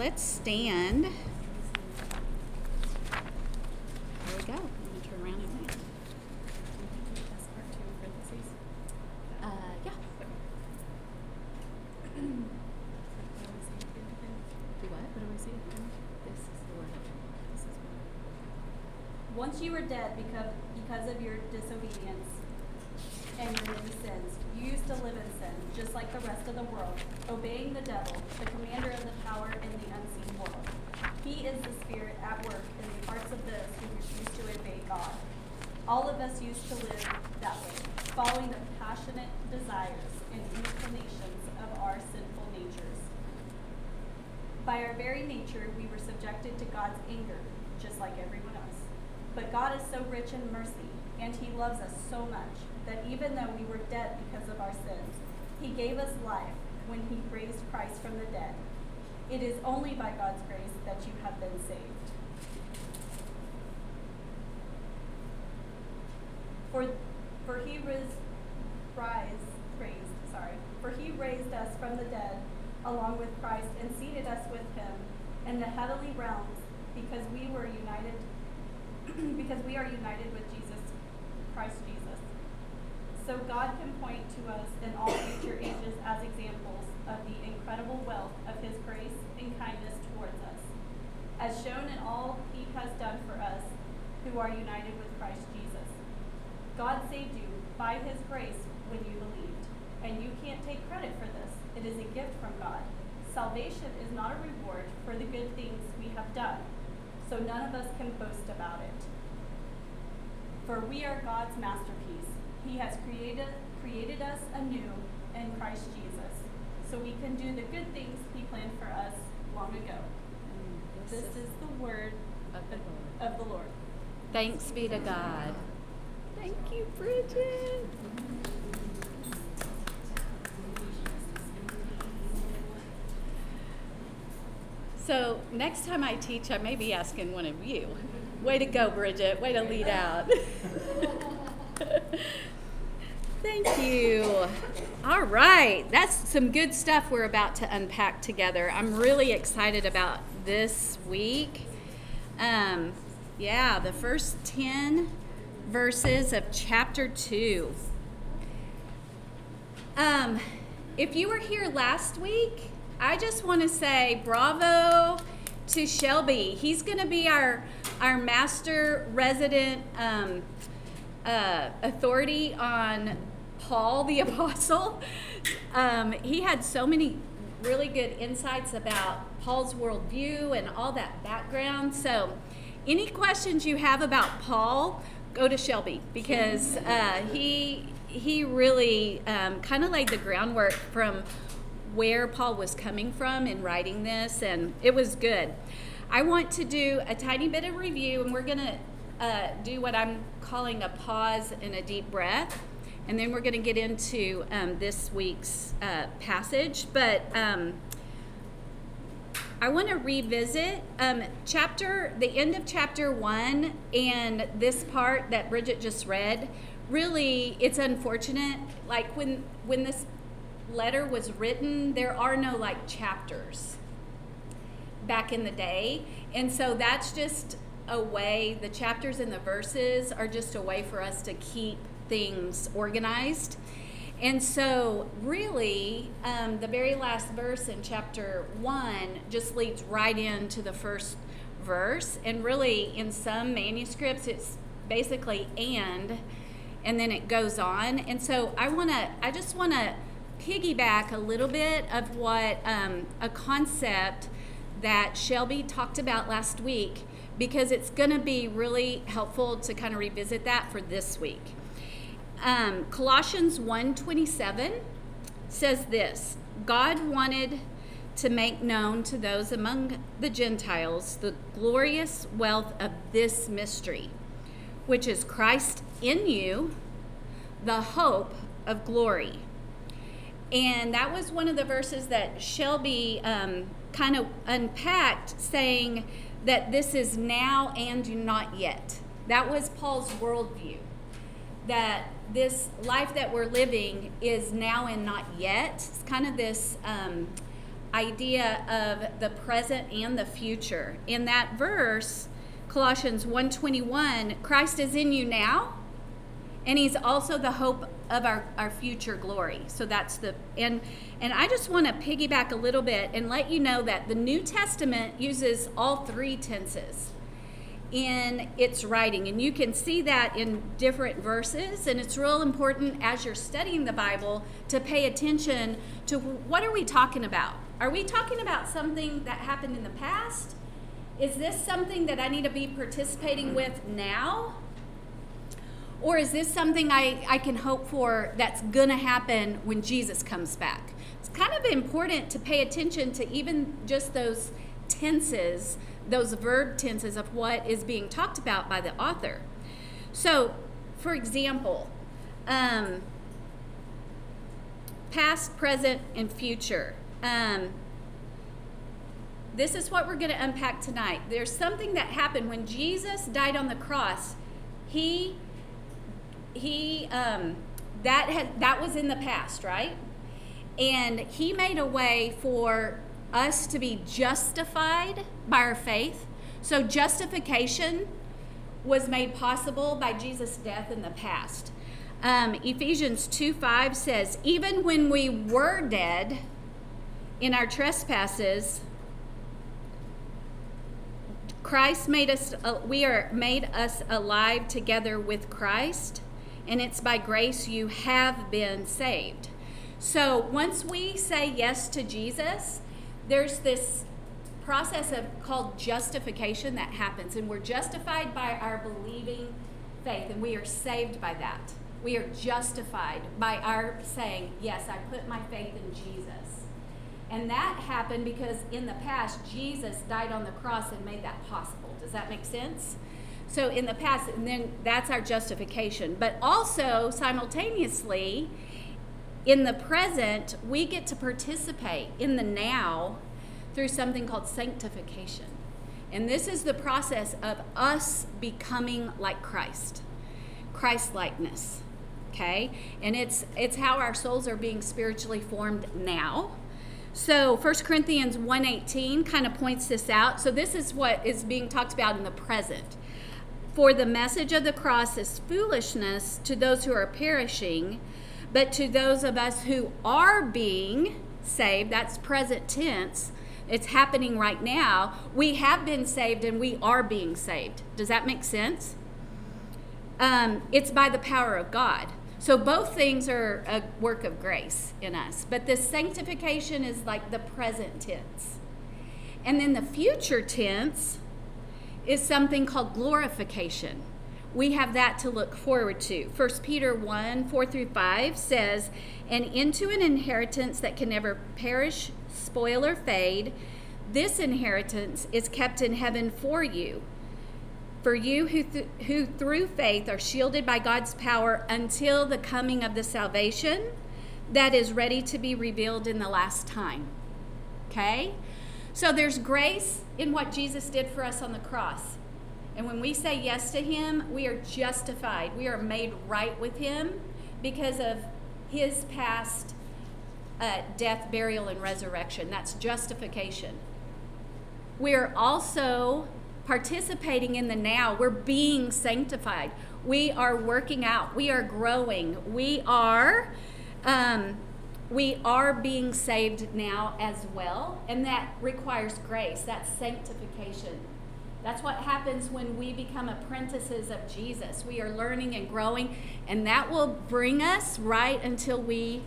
let's stand. There we go. Let me turn around and. Uh, yeah. Do what? What do I see? This is the word. This is Once you were dead because, because of your disobedience and your many sins, you used to live in sin, just like the rest of the world, obeying the devil, the commander of the power in the unseen world. He is the spirit at work in the hearts of those who refuse to obey God. All of us used to live that way, following the passionate desires and inclinations of our sinful natures. By our very nature, we were subjected to God's anger, just like everyone else. But God is so rich in mercy, and He loves us so much, that even though we were dead because of our sins, He gave us life when He raised Christ from the dead. It is only by God's grace that you have been saved. For, for He was rise, raised, sorry, for He raised us from the dead along with Christ and seated in the heavenly realms because we were united because we are united with Jesus, Christ Jesus. So God can point to us in all future ages as examples of the incredible wealth of His grace and kindness towards us, as shown in all He has done for us who are united with Christ Jesus. God saved you by His grace when you believed, and you can't take credit for this. It is a gift from God. Salvation is not a reward for the good things we have done, so none of us can boast about it. For we are God's masterpiece. He has created, created us anew in Christ Jesus, so we can do the good things He planned for us long ago. Mm, this is the word of the Lord. of the Lord. Thanks be to God. Thank you, Bridget. Mm-hmm. So, next time I teach, I may be asking one of you. Way to go, Bridget. Way to lead out. Thank you. All right. That's some good stuff we're about to unpack together. I'm really excited about this week. Um, yeah, the first 10 verses of chapter 2. Um, if you were here last week, I just want to say bravo to Shelby. He's going to be our, our master resident um, uh, authority on Paul the Apostle. Um, he had so many really good insights about Paul's worldview and all that background. So, any questions you have about Paul, go to Shelby because uh, he he really um, kind of laid the groundwork from where Paul was coming from in writing this, and it was good. I want to do a tiny bit of review, and we're going to uh, do what I'm calling a pause and a deep breath, and then we're going to get into um, this week's uh, passage. But um, I want to revisit um, chapter, the end of chapter one, and this part that Bridget just read. Really, it's unfortunate. Like when when this letter was written, there are no like chapters back in the day, and so that's just a way. The chapters and the verses are just a way for us to keep things organized. And so, really, um, the very last verse in chapter one just leads right into the first verse. And really, in some manuscripts, it's basically and, and then it goes on. And so, I want to, I just want to piggyback a little bit of what um, a concept that Shelby talked about last week because it's going to be really helpful to kind of revisit that for this week. Um, Colossians 1:27 says this: God wanted to make known to those among the Gentiles the glorious wealth of this mystery, which is Christ in you, the hope of glory. And that was one of the verses that Shelby um, kind of unpacked, saying that this is now and not yet. That was Paul's worldview. That this life that we're living is now and not yet. It's kind of this um, idea of the present and the future. In that verse, Colossians 1:21, Christ is in you now, and he's also the hope of our, our future glory. So that's the and and I just want to piggyback a little bit and let you know that the New Testament uses all three tenses in its writing. And you can see that in different verses. And it's real important as you're studying the Bible to pay attention to what are we talking about? Are we talking about something that happened in the past? Is this something that I need to be participating with now? Or is this something I, I can hope for that's going to happen when Jesus comes back? It's kind of important to pay attention to even just those tenses those verb tenses of what is being talked about by the author. So, for example, um, past, present, and future. Um, this is what we're going to unpack tonight. There's something that happened when Jesus died on the cross. He he um, that had that was in the past, right? And he made a way for us to be justified by our faith. So, justification was made possible by Jesus' death in the past. Um, Ephesians 2 5 says, Even when we were dead in our trespasses, Christ made us, uh, we are made us alive together with Christ, and it's by grace you have been saved. So once we say yes to Jesus, there's this process of called justification that happens and we're justified by our believing faith and we are saved by that. We are justified by our saying yes i put my faith in jesus. And that happened because in the past jesus died on the cross and made that possible. Does that make sense so in the past and then that's our justification but also simultaneously in the present, we get to participate in the now through something called sanctification. And this is the process of us becoming like Christ. Christ likeness. Okay? And it's it's how our souls are being spiritually formed now. So 1 Corinthians 1:18 kind of points this out. So this is what is being talked about in the present. For the message of the cross is foolishness to those who are perishing, but to those of us who are being saved, that's present tense, it's happening right now. We have been saved and we are being saved. Does that make sense? Um, it's by the power of God. So both things are a work of grace in us. But the sanctification is like the present tense. And then the future tense is something called glorification we have that to look forward to. 1 Peter 1 4 through 5 says, And into an inheritance that can never perish, spoil, or fade, this inheritance is kept in heaven for you. For you who, th- who through faith are shielded by God's power until the coming of the salvation that is ready to be revealed in the last time. Okay? So there's grace in what Jesus did for us on the cross. And when we say yes to Him, we are justified. We are made right with Him because of His past uh, death, burial, and resurrection. That's justification. We are also participating in the now. We're being sanctified. We are working out. We are growing. We are. Um, we are being saved now as well, and that requires grace. That's sanctification. That's what happens when we become apprentices of Jesus. We are learning and growing, and that will bring us right until we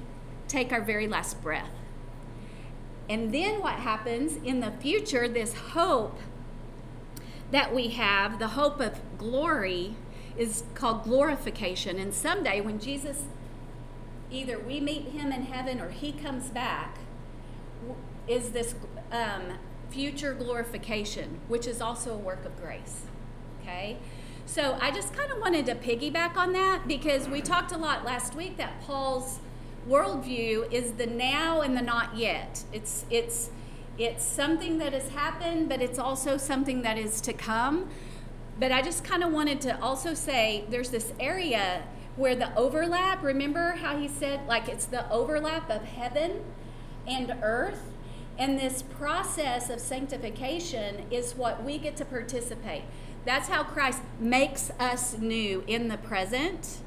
take our very last breath. And then what happens in the future, this hope that we have, the hope of glory, is called glorification. And someday when Jesus, either we meet him in heaven or he comes back, is this um, future glorification, which is also a work of grace. Okay? So I just kind of wanted to piggyback on that because we talked a lot last week that Paul's worldview is the now and the not yet. It's it's it's something that has happened, but it's also something that is to come. But I just kind of wanted to also say there's this area where the overlap, remember how he said like it's the overlap of heaven and earth? And this process of sanctification is what we get to participate. That's how Christ makes us new in the present.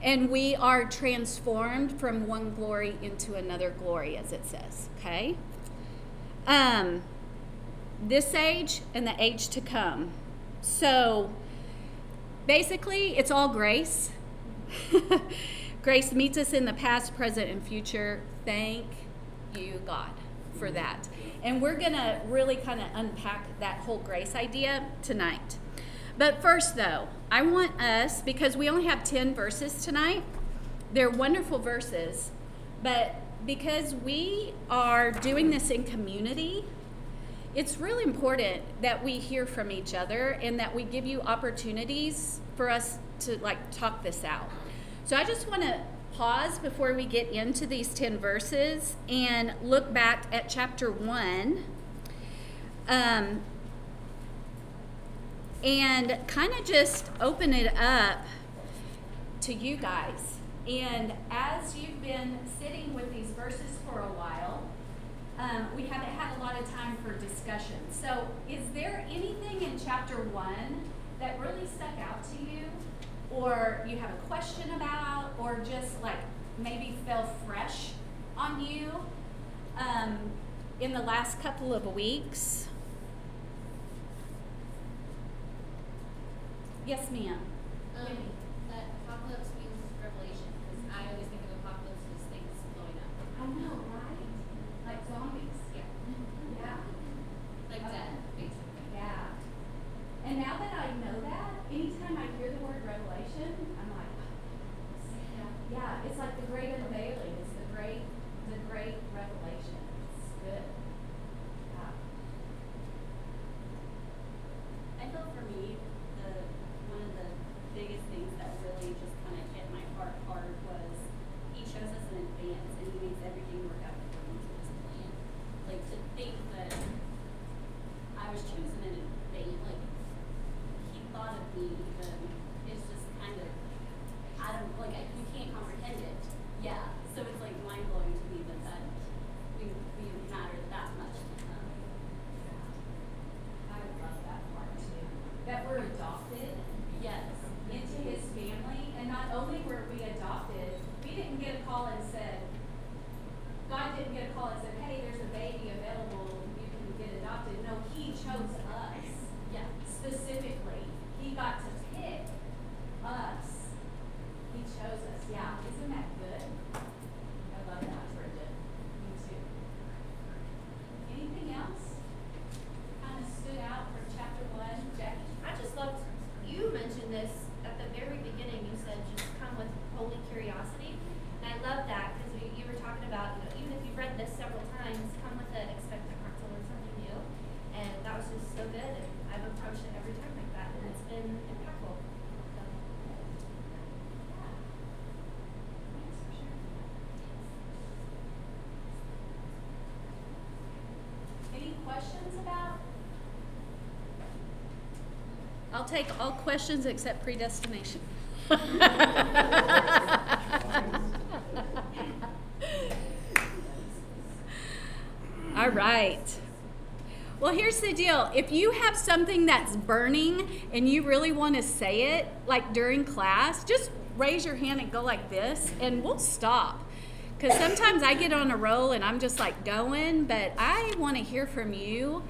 And we are transformed from one glory into another glory, as it says. Okay? Um, this age and the age to come. So basically, it's all grace. grace meets us in the past, present, and future. Thank you, God, for that. And we're going to really kind of unpack that whole grace idea tonight. But first, though, I want us, because we only have 10 verses tonight, they're wonderful verses, but because we are doing this in community, it's really important that we hear from each other and that we give you opportunities for us to like talk this out. So I just want to pause before we get into these 10 verses and look back at chapter 1 um, and kind of just open it up to you guys. And as you've been sitting with these verses for a while, um, we haven't had a lot of time for discussion. So, is there anything in chapter one that really stuck out to you, or you have a question about, or just like maybe fell fresh on you um, in the last couple of weeks? Yes, ma'am. Um, Oh, I'll take all questions except predestination. All right. Well, here's the deal. If you have something that's burning and you really want to say it, like during class, just raise your hand and go like this, and we'll stop. Because sometimes I get on a roll and I'm just like going, but I want to hear from you.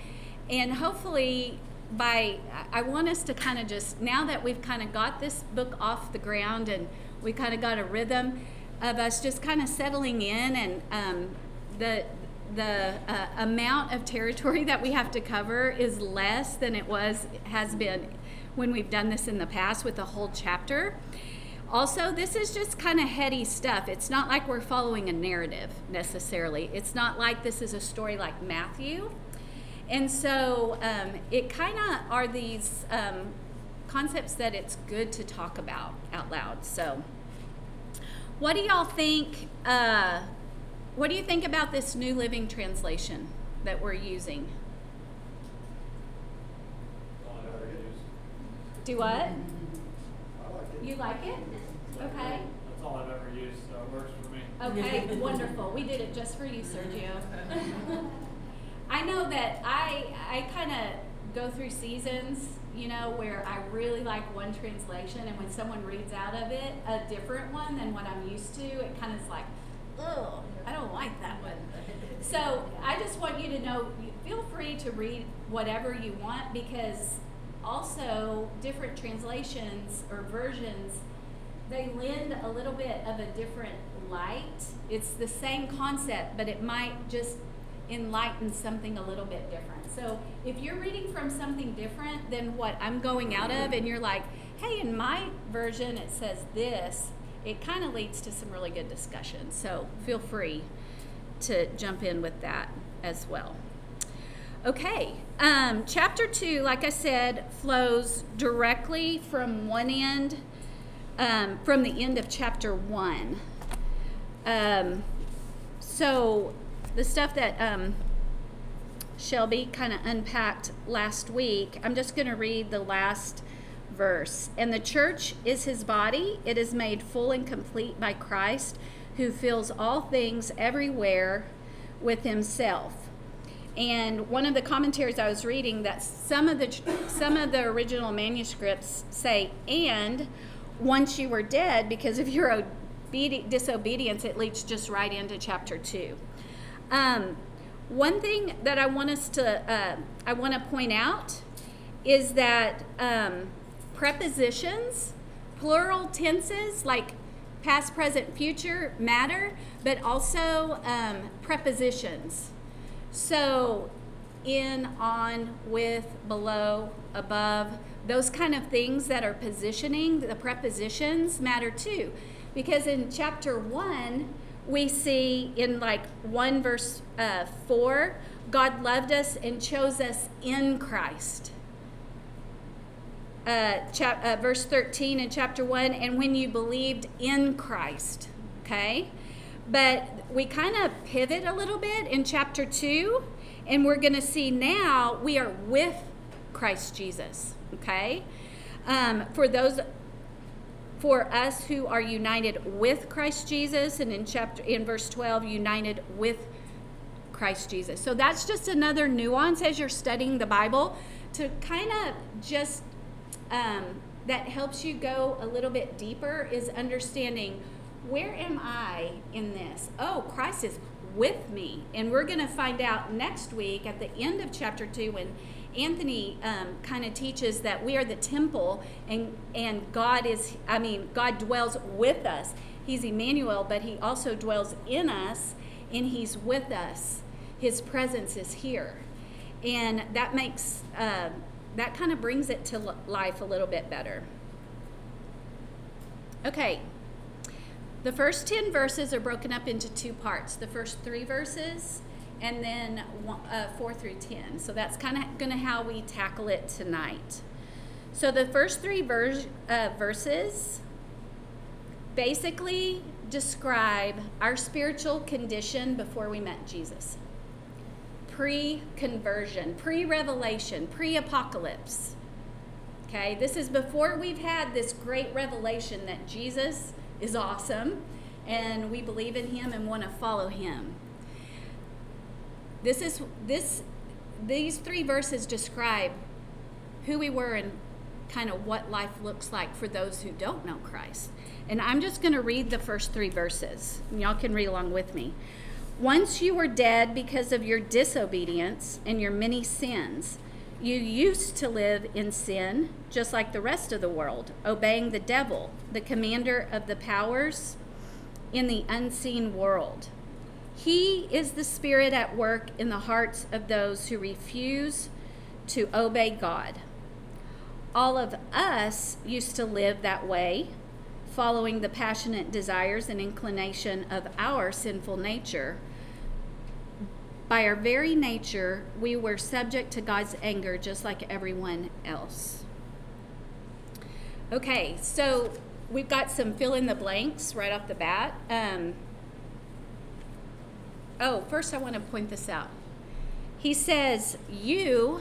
And hopefully, by I want us to kind of just, now that we've kind of got this book off the ground and we kind of got a rhythm of us just kind of settling in and um, the, the uh, amount of territory that we have to cover is less than it was has been when we've done this in the past with a whole chapter. Also, this is just kind of heady stuff. It's not like we're following a narrative necessarily. It's not like this is a story like Matthew. And so um, it kind of are these um, concepts that it's good to talk about out loud. So, what do y'all think? Uh, what do you think about this New Living Translation that we're using? Do what? I like it. You like it? Okay. That's all I've ever used, so it works for me. Okay, wonderful. We did it just for you, Sergio. I know that I I kind of go through seasons, you know, where I really like one translation, and when someone reads out of it a different one than what I'm used to, it kind of is like, oh, I don't like that one. So I just want you to know, feel free to read whatever you want because also different translations or versions they lend a little bit of a different light. It's the same concept, but it might just enlighten something a little bit different. So if you're reading from something different than what I'm going out of, and you're like, hey, in my version it says this, it kind of leads to some really good discussion. So feel free to jump in with that as well. Okay, um, chapter two, like I said, flows directly from one end, um, from the end of chapter one. Um, so the stuff that um, Shelby kind of unpacked last week, I'm just going to read the last verse. And the church is his body, it is made full and complete by Christ, who fills all things everywhere with himself. And one of the commentaries I was reading that some of the some of the original manuscripts say and once you were dead because of your obedi- disobedience it leads just right into chapter 2 um, one thing that i want us to uh, i want to point out is that um, prepositions plural tenses like past present future matter but also um, prepositions so, in, on, with, below, above, those kind of things that are positioning, the prepositions matter too. Because in chapter 1, we see in like 1 verse uh, 4, God loved us and chose us in Christ. Uh, chap- uh, verse 13 in chapter 1, and when you believed in Christ. Okay? But we kind of pivot a little bit in chapter 2, and we're going to see now we are with Christ Jesus. Okay? Um, for those for us who are united with Christ Jesus and in chapter in verse 12 united with Christ Jesus. So that's just another nuance as you're studying the Bible to kind of just um, that helps you go a little bit deeper is understanding where am I in this? Oh, Christ is with me. And we're going to find out next week at the end of chapter 2 when Anthony um, kind of teaches that we are the temple and, and God is, I mean, God dwells with us. He's Emmanuel, but He also dwells in us and He's with us. His presence is here. And that makes, uh, that kind of brings it to life a little bit better. Okay, the first 10 verses are broken up into two parts the first three verses and then uh, 4 through 10. So that's kind of going to how we tackle it tonight. So the first three uh, verses basically describe our spiritual condition before we met Jesus pre conversion, pre revelation, pre apocalypse. Okay, this is before we've had this great revelation that Jesus is awesome, and we believe in him and want to follow him. This is this these three verses describe who we were and kind of what life looks like for those who don't know Christ. And I'm just going to read the first three verses. And y'all can read along with me. Once you were dead because of your disobedience and your many sins, you used to live in sin, just like the rest of the world, obeying the devil, the commander of the powers in the unseen world. He is the spirit at work in the hearts of those who refuse to obey God. All of us used to live that way, following the passionate desires and inclination of our sinful nature by our very nature, we were subject to God's anger just like everyone else. Okay, so we've got some fill in the blanks right off the bat. Um, oh, first I want to point this out. He says, You,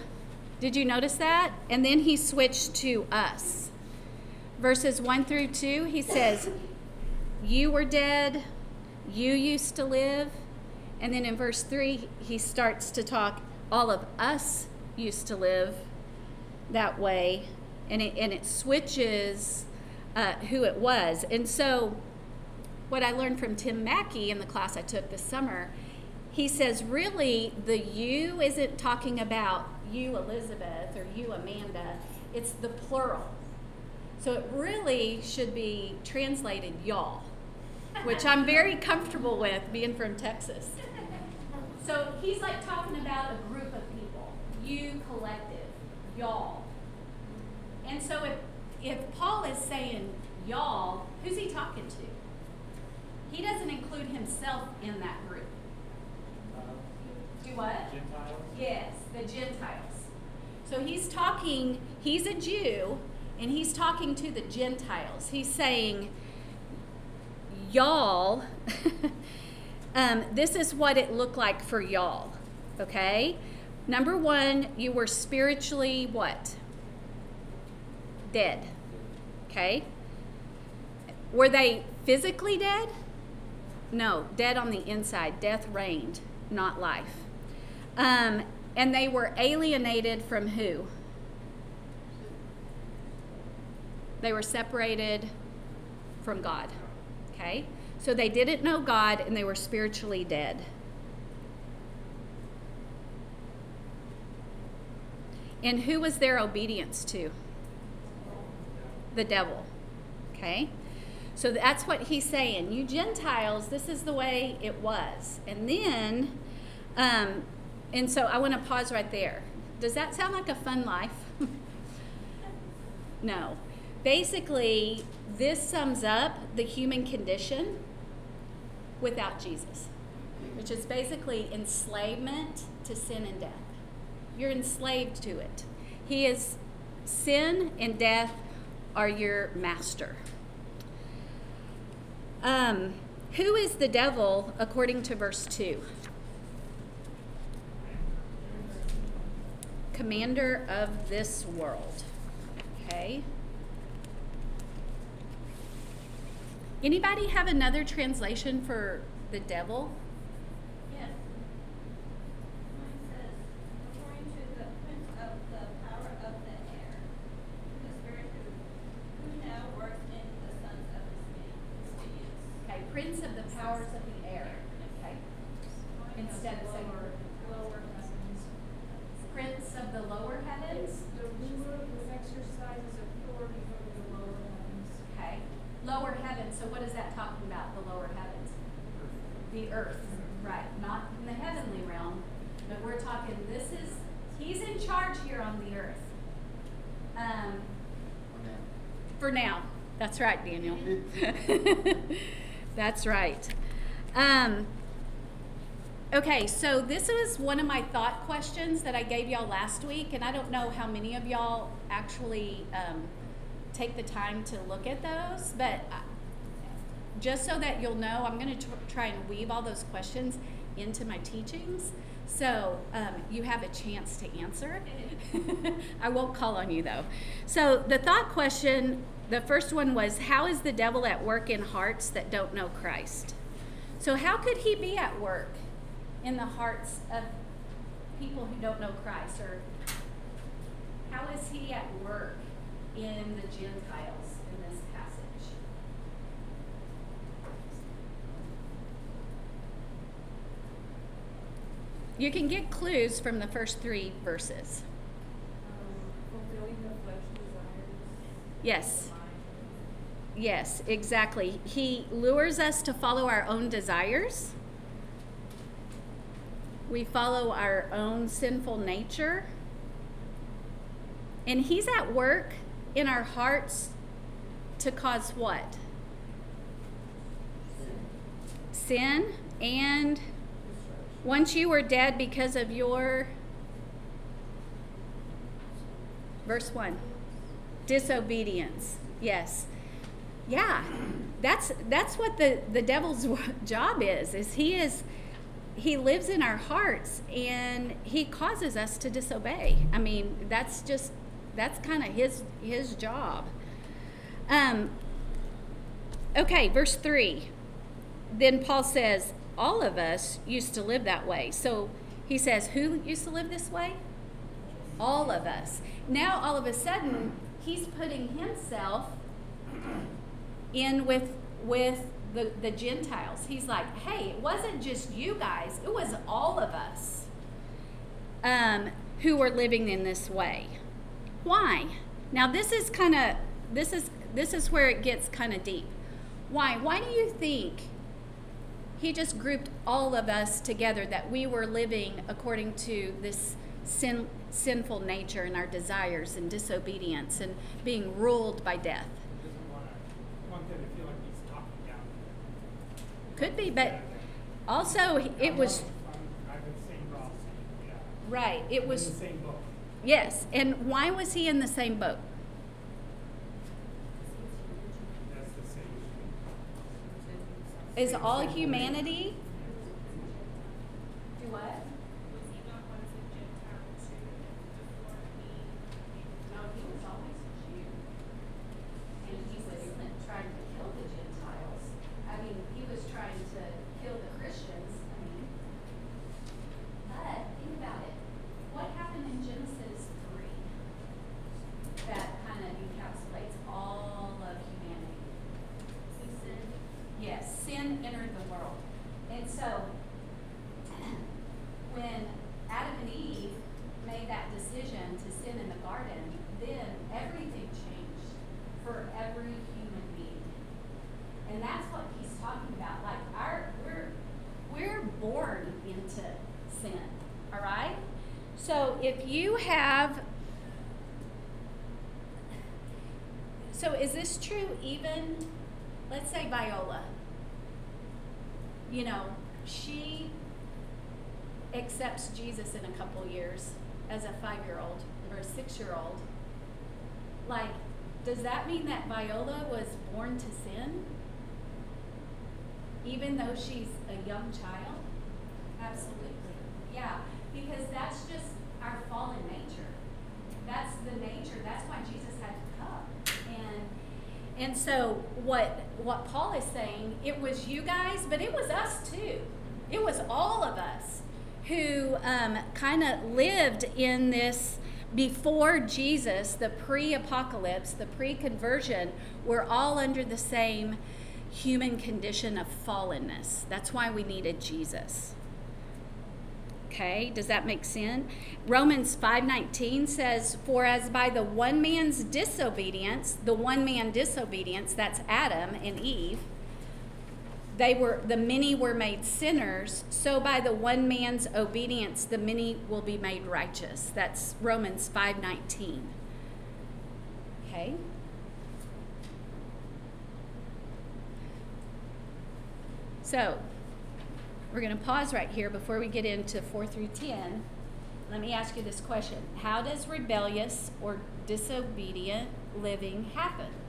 did you notice that? And then he switched to us. Verses 1 through 2, he says, You were dead, you used to live, and then in verse 3, he starts to talk, all of us used to live that way, and it, and it switches uh, who it was. And so, what I learned from Tim Mackie in the class I took this summer, he says really the you isn't talking about you, Elizabeth, or you, Amanda, it's the plural. So it really should be translated y'all, which I'm very comfortable with being from Texas. So he's like talking about a group of people, you collective, y'all. And so if, if Paul is saying y'all, who's he talking to? He doesn't include himself in that group. Gentiles? Yes, the Gentiles. So he's talking, he's a Jew, and he's talking to the Gentiles. He's saying, Y'all, um, this is what it looked like for y'all, okay? Number one, you were spiritually what? Dead, okay? Were they physically dead? No, dead on the inside. Death reigned, not life. Um, and they were alienated from who? They were separated from God. Okay? So they didn't know God and they were spiritually dead. And who was their obedience to? The devil. Okay? So that's what he's saying. You Gentiles, this is the way it was. And then, um, and so I want to pause right there. Does that sound like a fun life? no. Basically, this sums up the human condition without Jesus, which is basically enslavement to sin and death. You're enslaved to it. He is sin and death are your master. Um, who is the devil according to verse 2? Commander of this world. Okay. Anybody have another translation for the devil? Yes. Mine says, according to the prince of the power of the air, the spirit who, who now works in the sons of disobedience. Okay, prince of the powers of the air. Okay. Instead of saying Lower heavens. prince of the lower heavens. The ruler who exercises authority over the lower heavens. Okay. Lower heavens. So what is that talking about? The lower heavens. The earth. Right. Not in the heavenly realm, but we're talking. This is he's in charge here on the earth. Um, for now. That's right, Daniel. That's right. Um, okay, so this was one of my thought questions that I gave y'all last week, and I don't know how many of y'all actually um, take the time to look at those, but I, just so that you'll know, I'm going to try and weave all those questions into my teachings. So um, you have a chance to answer. I won't call on you though. So the thought question, the first one was How is the devil at work in hearts that don't know Christ? So, how could he be at work in the hearts of people who don't know Christ? Or how is he at work in the Gentiles in this passage? You can get clues from the first three verses. Um, fulfilling the flesh desires. Yes. Yes, exactly. He lures us to follow our own desires. We follow our own sinful nature. And He's at work in our hearts to cause what? Sin. And once you were dead because of your. Verse 1 disobedience. Yes yeah. That's that's what the the devil's job is is he is he lives in our hearts and he causes us to disobey. I mean that's just that's kind of his his job. Um okay verse 3 then paul says all of us used to live that way. So He says, Who used to live this way? All of us. Now, all of a sudden, he's putting himself in with, with the, the Gentiles. He's like, Hey, it wasn't just you guys, it was all of us um, who were living in this way. Why? Now, this is kind of this is this is where it gets kind of deep. Why? Why do you think he just grouped all of us together that we were living according to this sin, sinful nature and our desires and disobedience and being ruled by death? He doesn't want to, want them to feel like he's talking down to them. Could be, but also it was right. It was yes. And why was he in the same boat? Is all humanity? Do what? Was he not once a Gentile too before he No, he was always a Jew. And he was trying to kill the Gentiles. I mean, he was trying to kill the Christians, I mean. But think about it. What happened in Genesis three? That kind of encapsulates all of humanity. He sinned. Yes, sin entered the world. And so, when Adam and Eve made that decision to sin in the garden, then everything changed for every human being. And that's what he's talking about. Like our we're We're born into sin, all right? So if you have. So is this true even, let's say Viola? You know, she accepts Jesus in a couple years as a five year old or a six year old. Like, does that mean that Viola was born to sin? even though she's a young child? Absolutely. Yeah, because that's just our fallen nature. That's the nature. That's why Jesus had to come. And and so what what Paul is saying, it was you guys, but it was us too. It was all of us who um, kind of lived in this before Jesus, the pre-apocalypse, the pre-conversion. We're all under the same human condition of fallenness. That's why we needed Jesus. Okay, does that make sense? Romans 5:19 says, "For as by the one man's disobedience, the one man disobedience, that's Adam and Eve, they were the many were made sinners, so by the one man's obedience the many will be made righteous." That's Romans 5:19. Okay? So, we're going to pause right here before we get into 4 through 10. Let me ask you this question How does rebellious or disobedient living happen?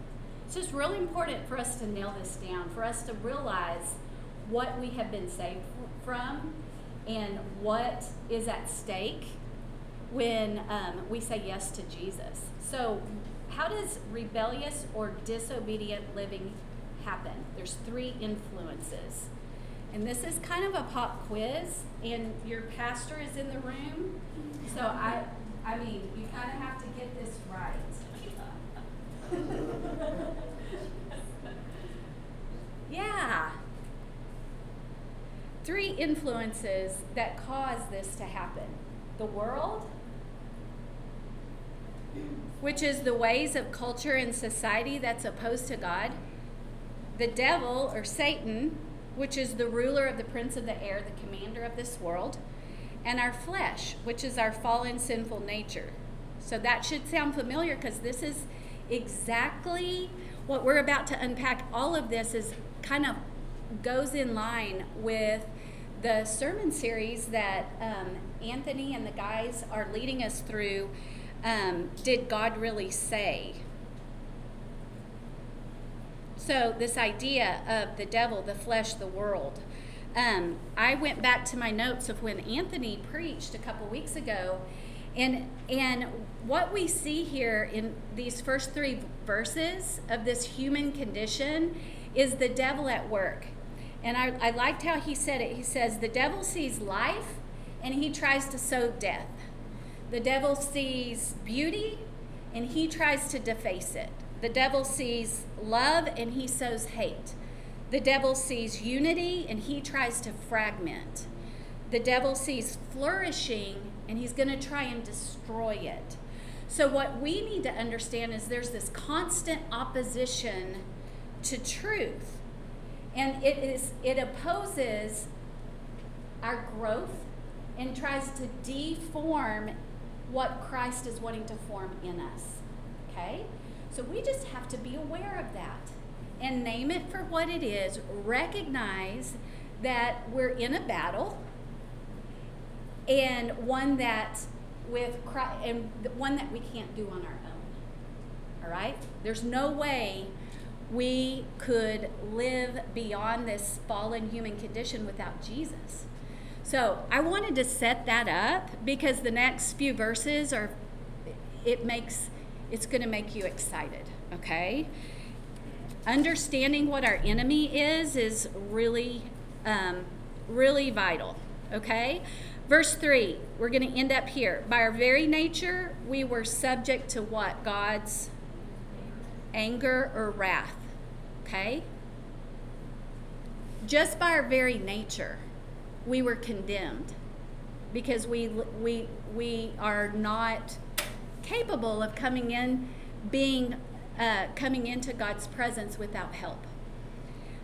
So, it's really important for us to nail this down, for us to realize what we have been saved from and what is at stake when um, we say yes to Jesus. So, how does rebellious or disobedient living happen? There's three influences. And this is kind of a pop quiz, and your pastor is in the room. So I I mean, you kind of have to get this right. yeah. Three influences that cause this to happen. The world, which is the ways of culture and society that's opposed to God. The devil or Satan, which is the ruler of the prince of the air, the commander of this world, and our flesh, which is our fallen sinful nature. So that should sound familiar because this is exactly what we're about to unpack. All of this is kind of goes in line with the sermon series that um, Anthony and the guys are leading us through. Um, Did God really say? So, this idea of the devil, the flesh, the world. Um, I went back to my notes of when Anthony preached a couple weeks ago, and and what we see here in these first three verses of this human condition is the devil at work. And I, I liked how he said it. He says, The devil sees life and he tries to sow death. The devil sees beauty and he tries to deface it. The devil sees love and he sows hate. The devil sees unity and he tries to fragment. The devil sees flourishing and he's going to try and destroy it. So, what we need to understand is there's this constant opposition to truth. And it is it opposes our growth and tries to deform what Christ is wanting to form in us. Okay? So we just have to be aware of that and name it for what it is. Recognize that we're in a battle and one that with Christ, and one that we can't do on our own. All right? There's no way we could live beyond this fallen human condition without Jesus. So I wanted to set that up because the next few verses are, it makes, it's going to make you excited, okay? Understanding what our enemy is is really, um, really vital, okay? Verse 3, we're going to end up here. By our very nature, we were subject to what? God's anger or wrath, okay? Just by our very nature we were condemned because we we we are not capable of coming in being uh, coming into God's presence without help.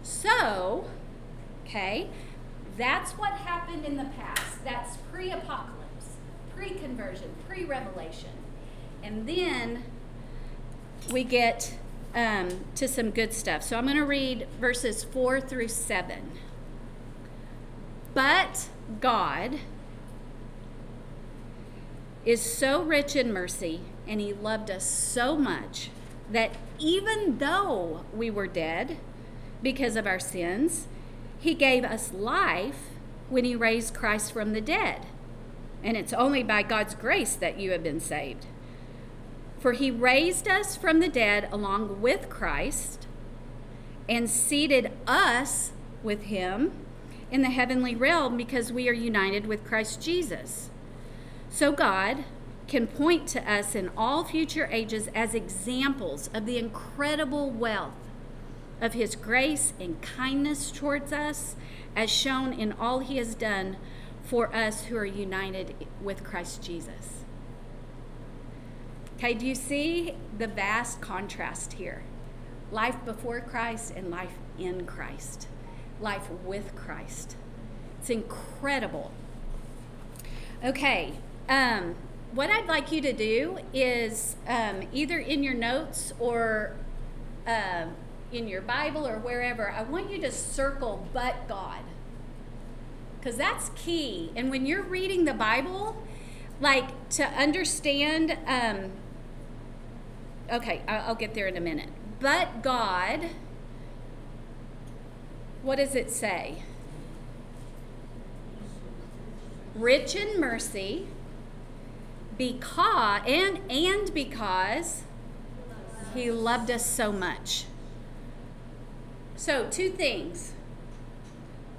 So, okay, that's what happened in the past. That's pre-apocalypse, pre-conversion, pre-revelation, and then we get um, to some good stuff. So I'm going to read verses four through seven. But God is so rich in mercy, and He loved us so much that even though we were dead because of our sins, He gave us life when He raised Christ from the dead. And it's only by God's grace that you have been saved. For He raised us from the dead along with Christ and seated us with Him in the heavenly realm because we are united with Christ Jesus. So God can point to us in all future ages as examples of the incredible wealth of his grace and kindness towards us, as shown in all he has done for us who are united with Christ Jesus. Okay, do you see the vast contrast here? Life before Christ and life in Christ life with Christ. It's incredible. Okay, um, what I'd like you to do is um, either in your notes or uh, in your Bible or wherever, I want you to circle but God. Because that's key. And when you're reading the Bible, like to understand, um, okay, I'll, get there in a minute. But God what does it say? Rich in mercy, because and and because he loved us so much. So two things.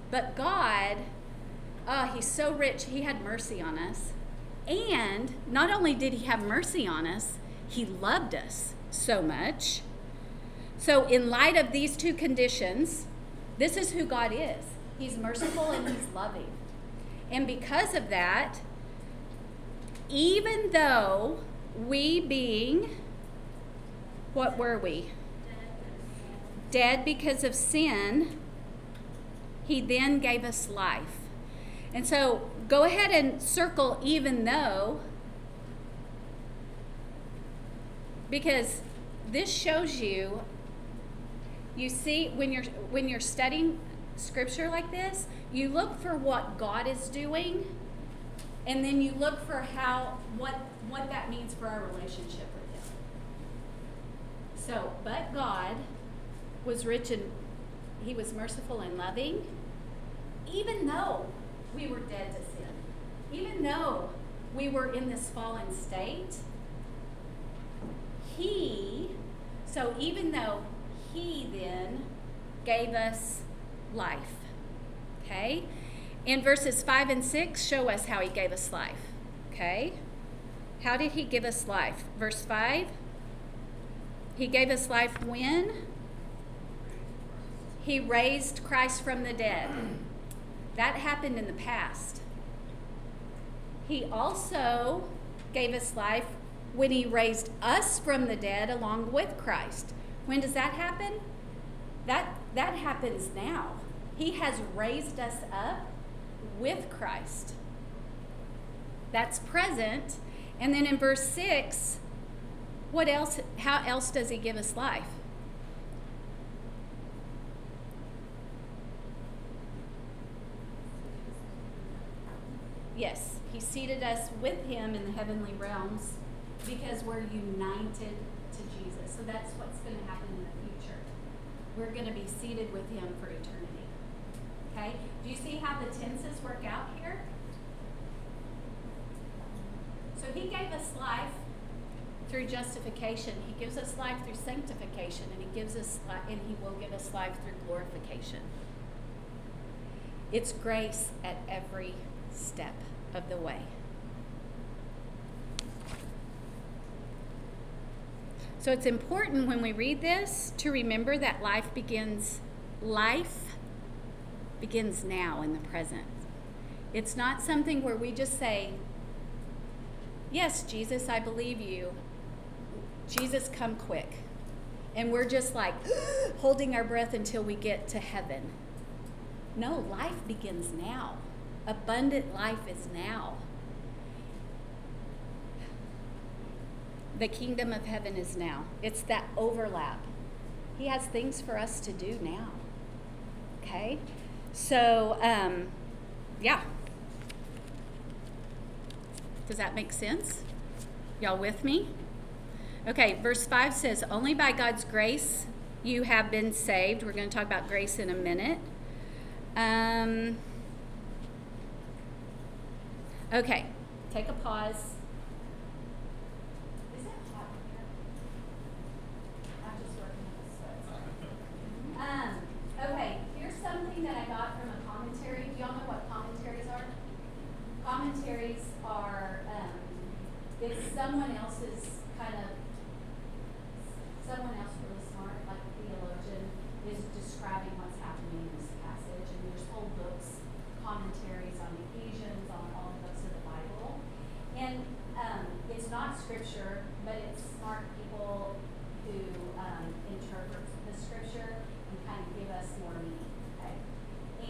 But God, oh, he's so rich, he had mercy on us. And not only did he have mercy on us, he loved us so much. So, in light of these two conditions, this is who God is. He's merciful and He's loving. And because of that, even though we being, what were we? Dead because of sin, He then gave us life. And so go ahead and circle even though, because this shows you you see when you're when you're studying scripture like this you look for what god is doing and then you look for how what what that means for our relationship with him so but god was rich and he was merciful and loving even though we were dead to sin even though we were in this fallen state he so even though he then gave us life. Okay? And verses 5 and 6 show us how he gave us life. Okay? How did he give us life? Verse 5 He gave us life when? He raised Christ from the dead. That happened in the past. He also gave us life when he raised us from the dead along with Christ. When does that happen? That that happens now. He has raised us up with Christ. That's present. And then in verse 6, what else how else does he give us life? Yes, he seated us with him in the heavenly realms because we're united to Jesus. So that's what's going to happen in the future. We're going to be seated with him for eternity. Okay? Do you see how the tenses work out here? So he gave us life through justification. He gives us life through sanctification, and he gives us li- and he will give us life through glorification. It's grace at every step of the way. So it's important when we read this to remember that life begins life begins now in the present. It's not something where we just say, "Yes, Jesus, I believe you. Jesus, come quick." And we're just like holding our breath until we get to heaven. No, life begins now. Abundant life is now. The kingdom of heaven is now. It's that overlap. He has things for us to do now. Okay? So, um, yeah. Does that make sense? Y'all with me? Okay, verse 5 says, Only by God's grace you have been saved. We're going to talk about grace in a minute. Um, okay, take a pause. Is it hot in here? I'm just working on the sweats. Um, okay, here's something that I got from a commentary. Do y'all know what commentaries are? Commentaries are, um, it's someone else's kind of, someone else really smart, like a theologian, is describing what's happening in this passage. And there's whole books, commentaries on Ephesians, on all the books of the Bible. And um, it's not scripture, but it's smart people who um, interpret the scripture and kind of give us more meaning. Okay?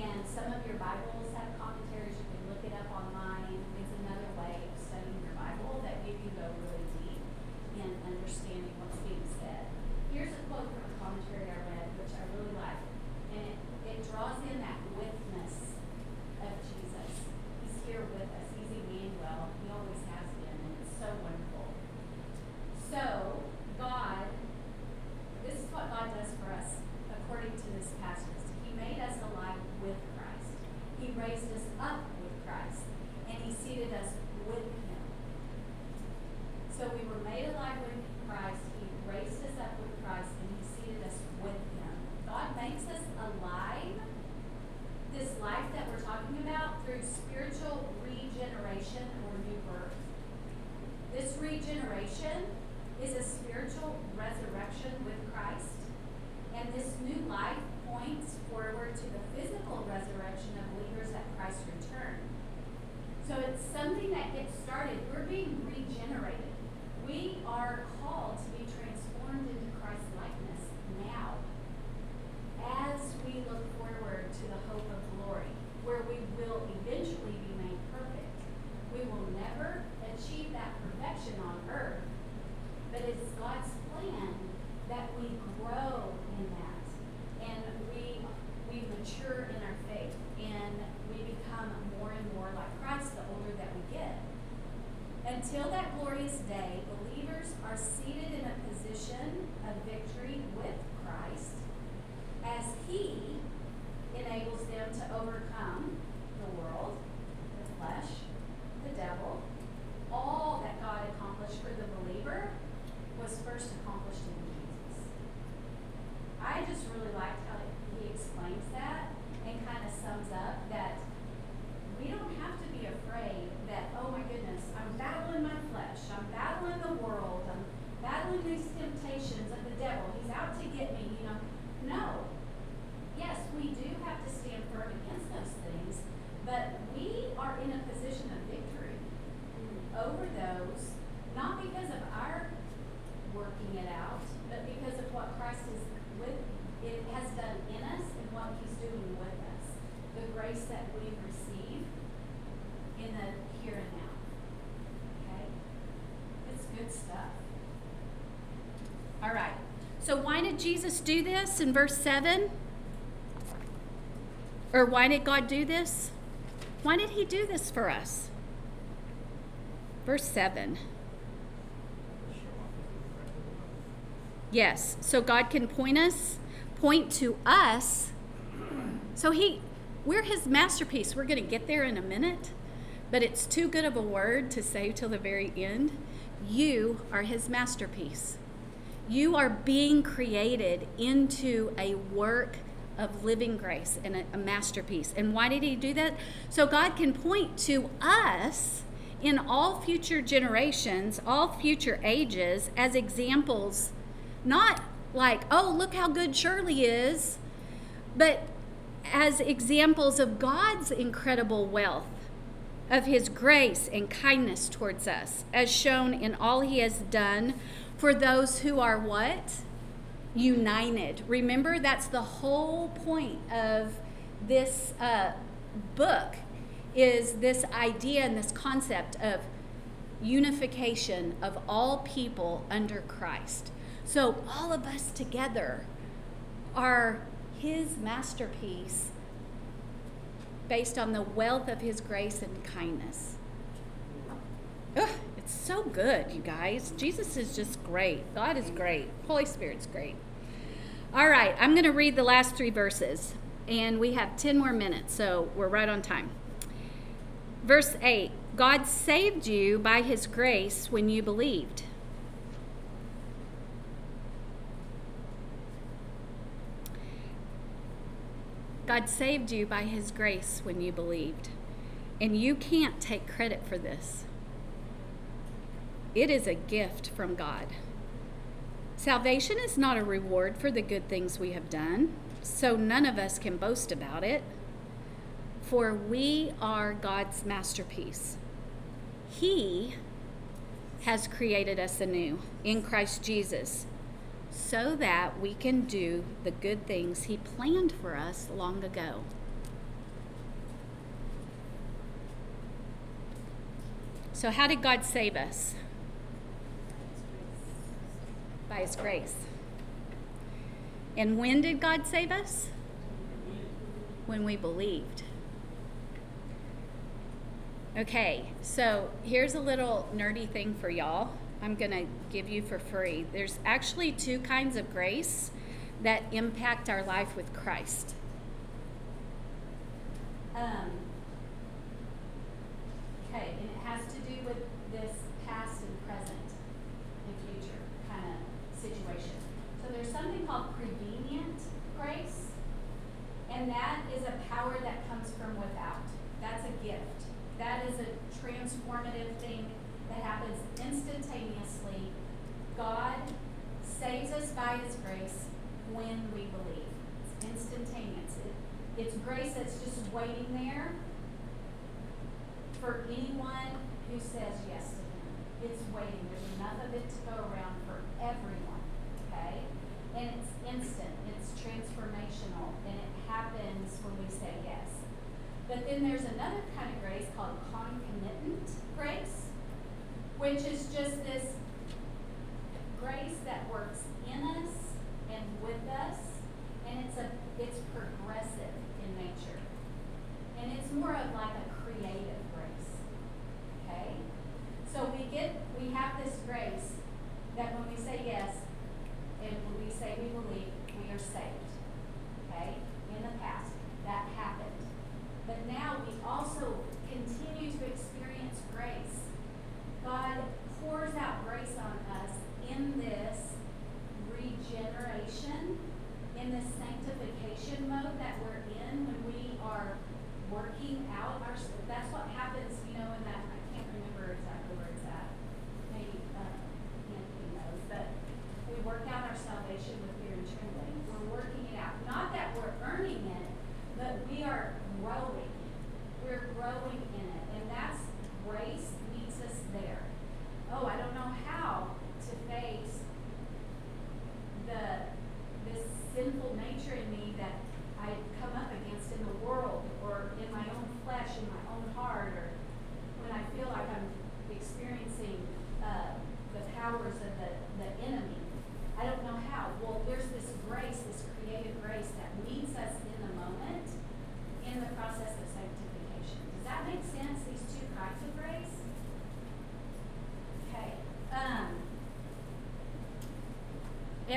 And some of your Bibles have commentaries. You can look it up online. It's another way of studying your Bible that if you go really deep in understanding what's being said. Here's a quote from a commentary I read, which I really like. And it, it draws in that witness of Jesus. He's here with us. He's Emmanuel. He always has been, and it's so wonderful. So, God, this is what God does for us according to this passage. He made us alive with Christ. He raised us up with Christ. And He seated us with Him. So we were made alive with Christ. He raised us up with Christ, and He seated us with Him. God makes us alive this life that we're talking about through spiritual regeneration or new birth. This regeneration is a spiritual resurrection with Christ, and this new life forward to the physical resurrection of believers at Christ's return. So it's something that gets started. We're being regenerated. We are called to be transformed into Christ's likeness now as we look forward to the hope of glory, where we will eventually be made perfect. We will never achieve that perfection on earth, but it's God's plan that we grow in that and we we mature in our faith and we become more and more like Christ the older that we get. Until that glorious day, believers are seated in a position of victory with Christ as He enables them to overcome the world, the flesh, the devil. All that God accomplished for the believer was first accomplished in Jesus. I just really liked how that and kind of sums up that we don't have to be afraid that, oh my goodness, I'm battling my flesh, I'm battling the world, I'm battling these temptations of the devil. He's out to get me. Jesus do this in verse 7? Or why did God do this? Why did He do this for us? Verse 7. Yes. So, God can point us, point to us. So, He, we're His masterpiece. We're going to get there in a minute, but it's too good of a word to say till the very end. You are His masterpiece. You are being created into a work of living grace and a, a, masterpiece. And why did he do that? So God can point to us in all future generations, all future ages, as examples, not like, oh, look how good Shirley is, but as examples of God's incredible wealth, of his grace and kindness towards us, as shown in all he has done for those who are what? United. Remember, that's the whole point of this uh, book is this idea and this concept of unification of all people under Christ. So all of us together are his masterpiece based on the wealth of his grace and kindness. Ugh, so good, you guys. Jesus is just great. God is great. Holy Spirit's great. All right, I'm going to read the last three verses, and we have 10 more minutes, so we're right on time. Verse 8 God saved you by his grace when you believed. God saved you by his grace when you believed. And you can't take credit for this. It is a gift from God. Salvation is not a reward for the good things we have done, so none of us can boast about it. For we are God's masterpiece. He has created us anew in Christ Jesus so that we can do the good things He planned for us long ago. So, how did God save us? By His grace. And when did God save us? When we believed. Okay, so here's a little nerdy thing for y'all. I'm going to give you for free. There's actually two kinds of grace that impact our life with Christ. Um,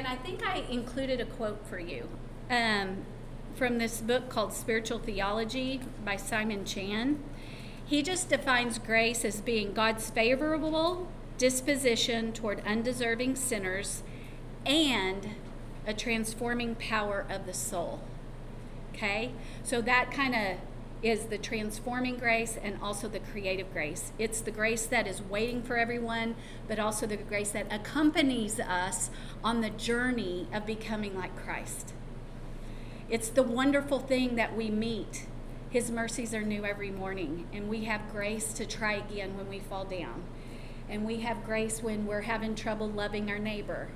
And I think I included a quote for you um, from this book called Spiritual Theology by Simon Chan. He just defines grace as being God's favorable disposition toward undeserving sinners and a transforming power of the soul. Okay? So that kind of is the transforming grace and also the creative grace. It's the grace that is waiting for everyone, but also the grace that accompanies us on the journey of becoming like Christ. It's the wonderful thing that we meet. His mercies are new every morning, and we have grace to try again when we fall down. And we have grace when we're having trouble loving our neighbor.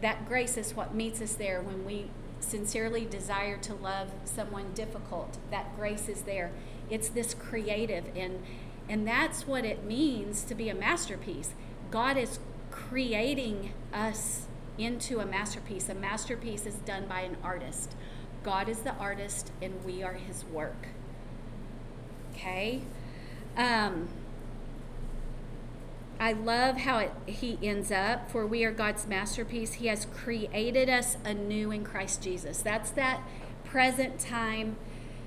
That grace is what meets us there when we sincerely desire to love someone difficult. That grace is there. It's this creative and and that's what it means to be a masterpiece. God is creating us into a masterpiece. A masterpiece is done by an artist. God is the artist and we are his work. Okay? Um, I love how it, he ends up. For we are God's masterpiece. He has created us anew in Christ Jesus. That's that present time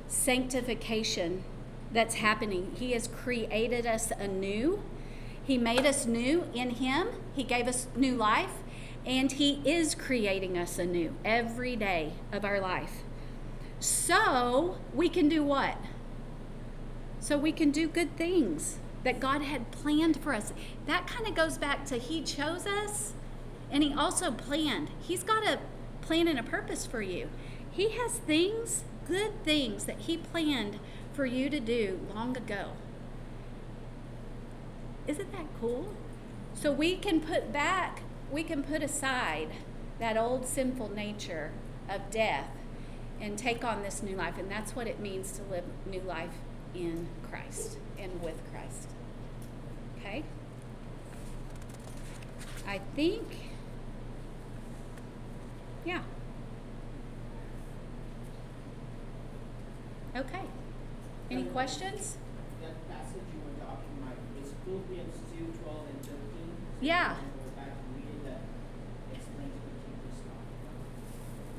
sanctification that's happening. He has created us anew. He made us new in Him. He gave us new life. And He is creating us anew every day of our life. So we can do what? So we can do good things that God had planned for us. That kind of goes back to He chose us and He also planned. He's got a plan and a purpose for you. He has things, good things that He planned for you to do long ago. Isn't that cool? So we can put back, we can put aside that old sinful nature of death and take on this new life. And that's what it means to live new life in Christ and with Christ. Okay? I think, yeah. Okay. Any questions? That passage you were talking about is Philippians two, twelve and thirteen. So Yeah. you can Go back and read it, that explains what you just talked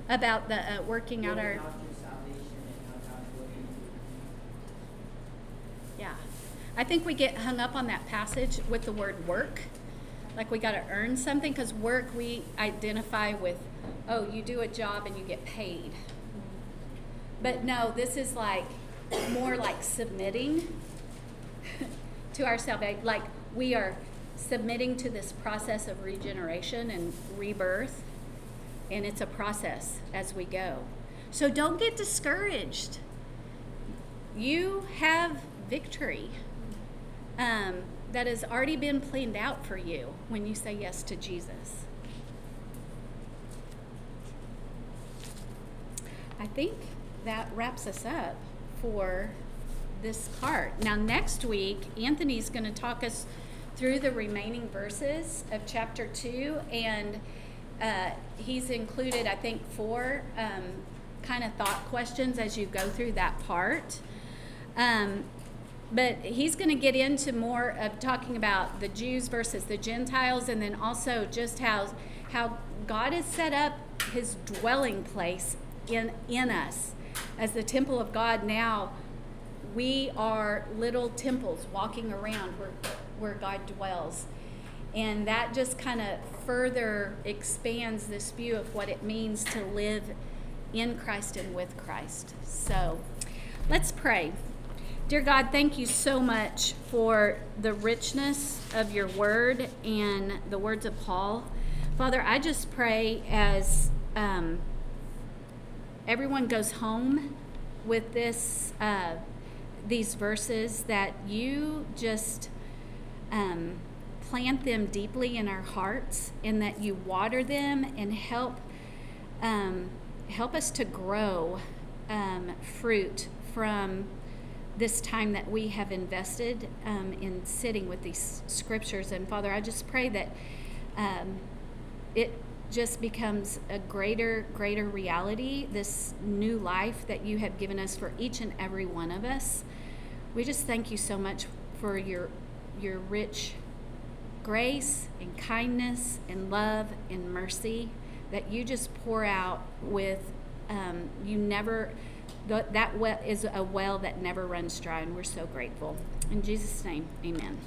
about. About the uh, working out our. Building out your salvation and how God's working through you. Yeah. I think we get hung up on that passage with the word work. Like we got to earn something because work we identify with, oh, you do a job and you get paid. But no, this is like more like submitting to our salvation. Like we are submitting to this process of regeneration and rebirth. And it's a process as we go. So don't get discouraged you have victory um, that has already been planned out for you when you say yes to Jesus. I think that wraps us up for this part. Now, next week, Anthony's going to talk us through the remaining verses of chapter 2, and uh, he's included, I think, four um, kind of thought questions as you go through that part. Um, but he's going to get into more of talking about the Jews versus the Gentiles, and then also just how how God has set up His dwelling place in in us as the temple of God. Now we are little temples walking around where where God dwells, and that just kind of further expands this view of what it means to live in Christ and with Christ. So, let's pray. Dear God, thank you so much for the richness of your word and the words of Paul. Father, I just pray as um, everyone goes home with this, uh, these verses, that you just um, plant them deeply in our hearts, and that you water them and help um, help us to grow um, fruit from this time that we have invested um, in sitting with these scriptures. And Father, I just pray that um, it just becomes a greater, greater reality, this new life that you have given us for each and every one of us. We just thank you so much for your, your rich grace and kindness and love and mercy. that you just pour out with, um, you never, that well is a well that never runs dry, and we're so grateful. In Jesus' name, amen.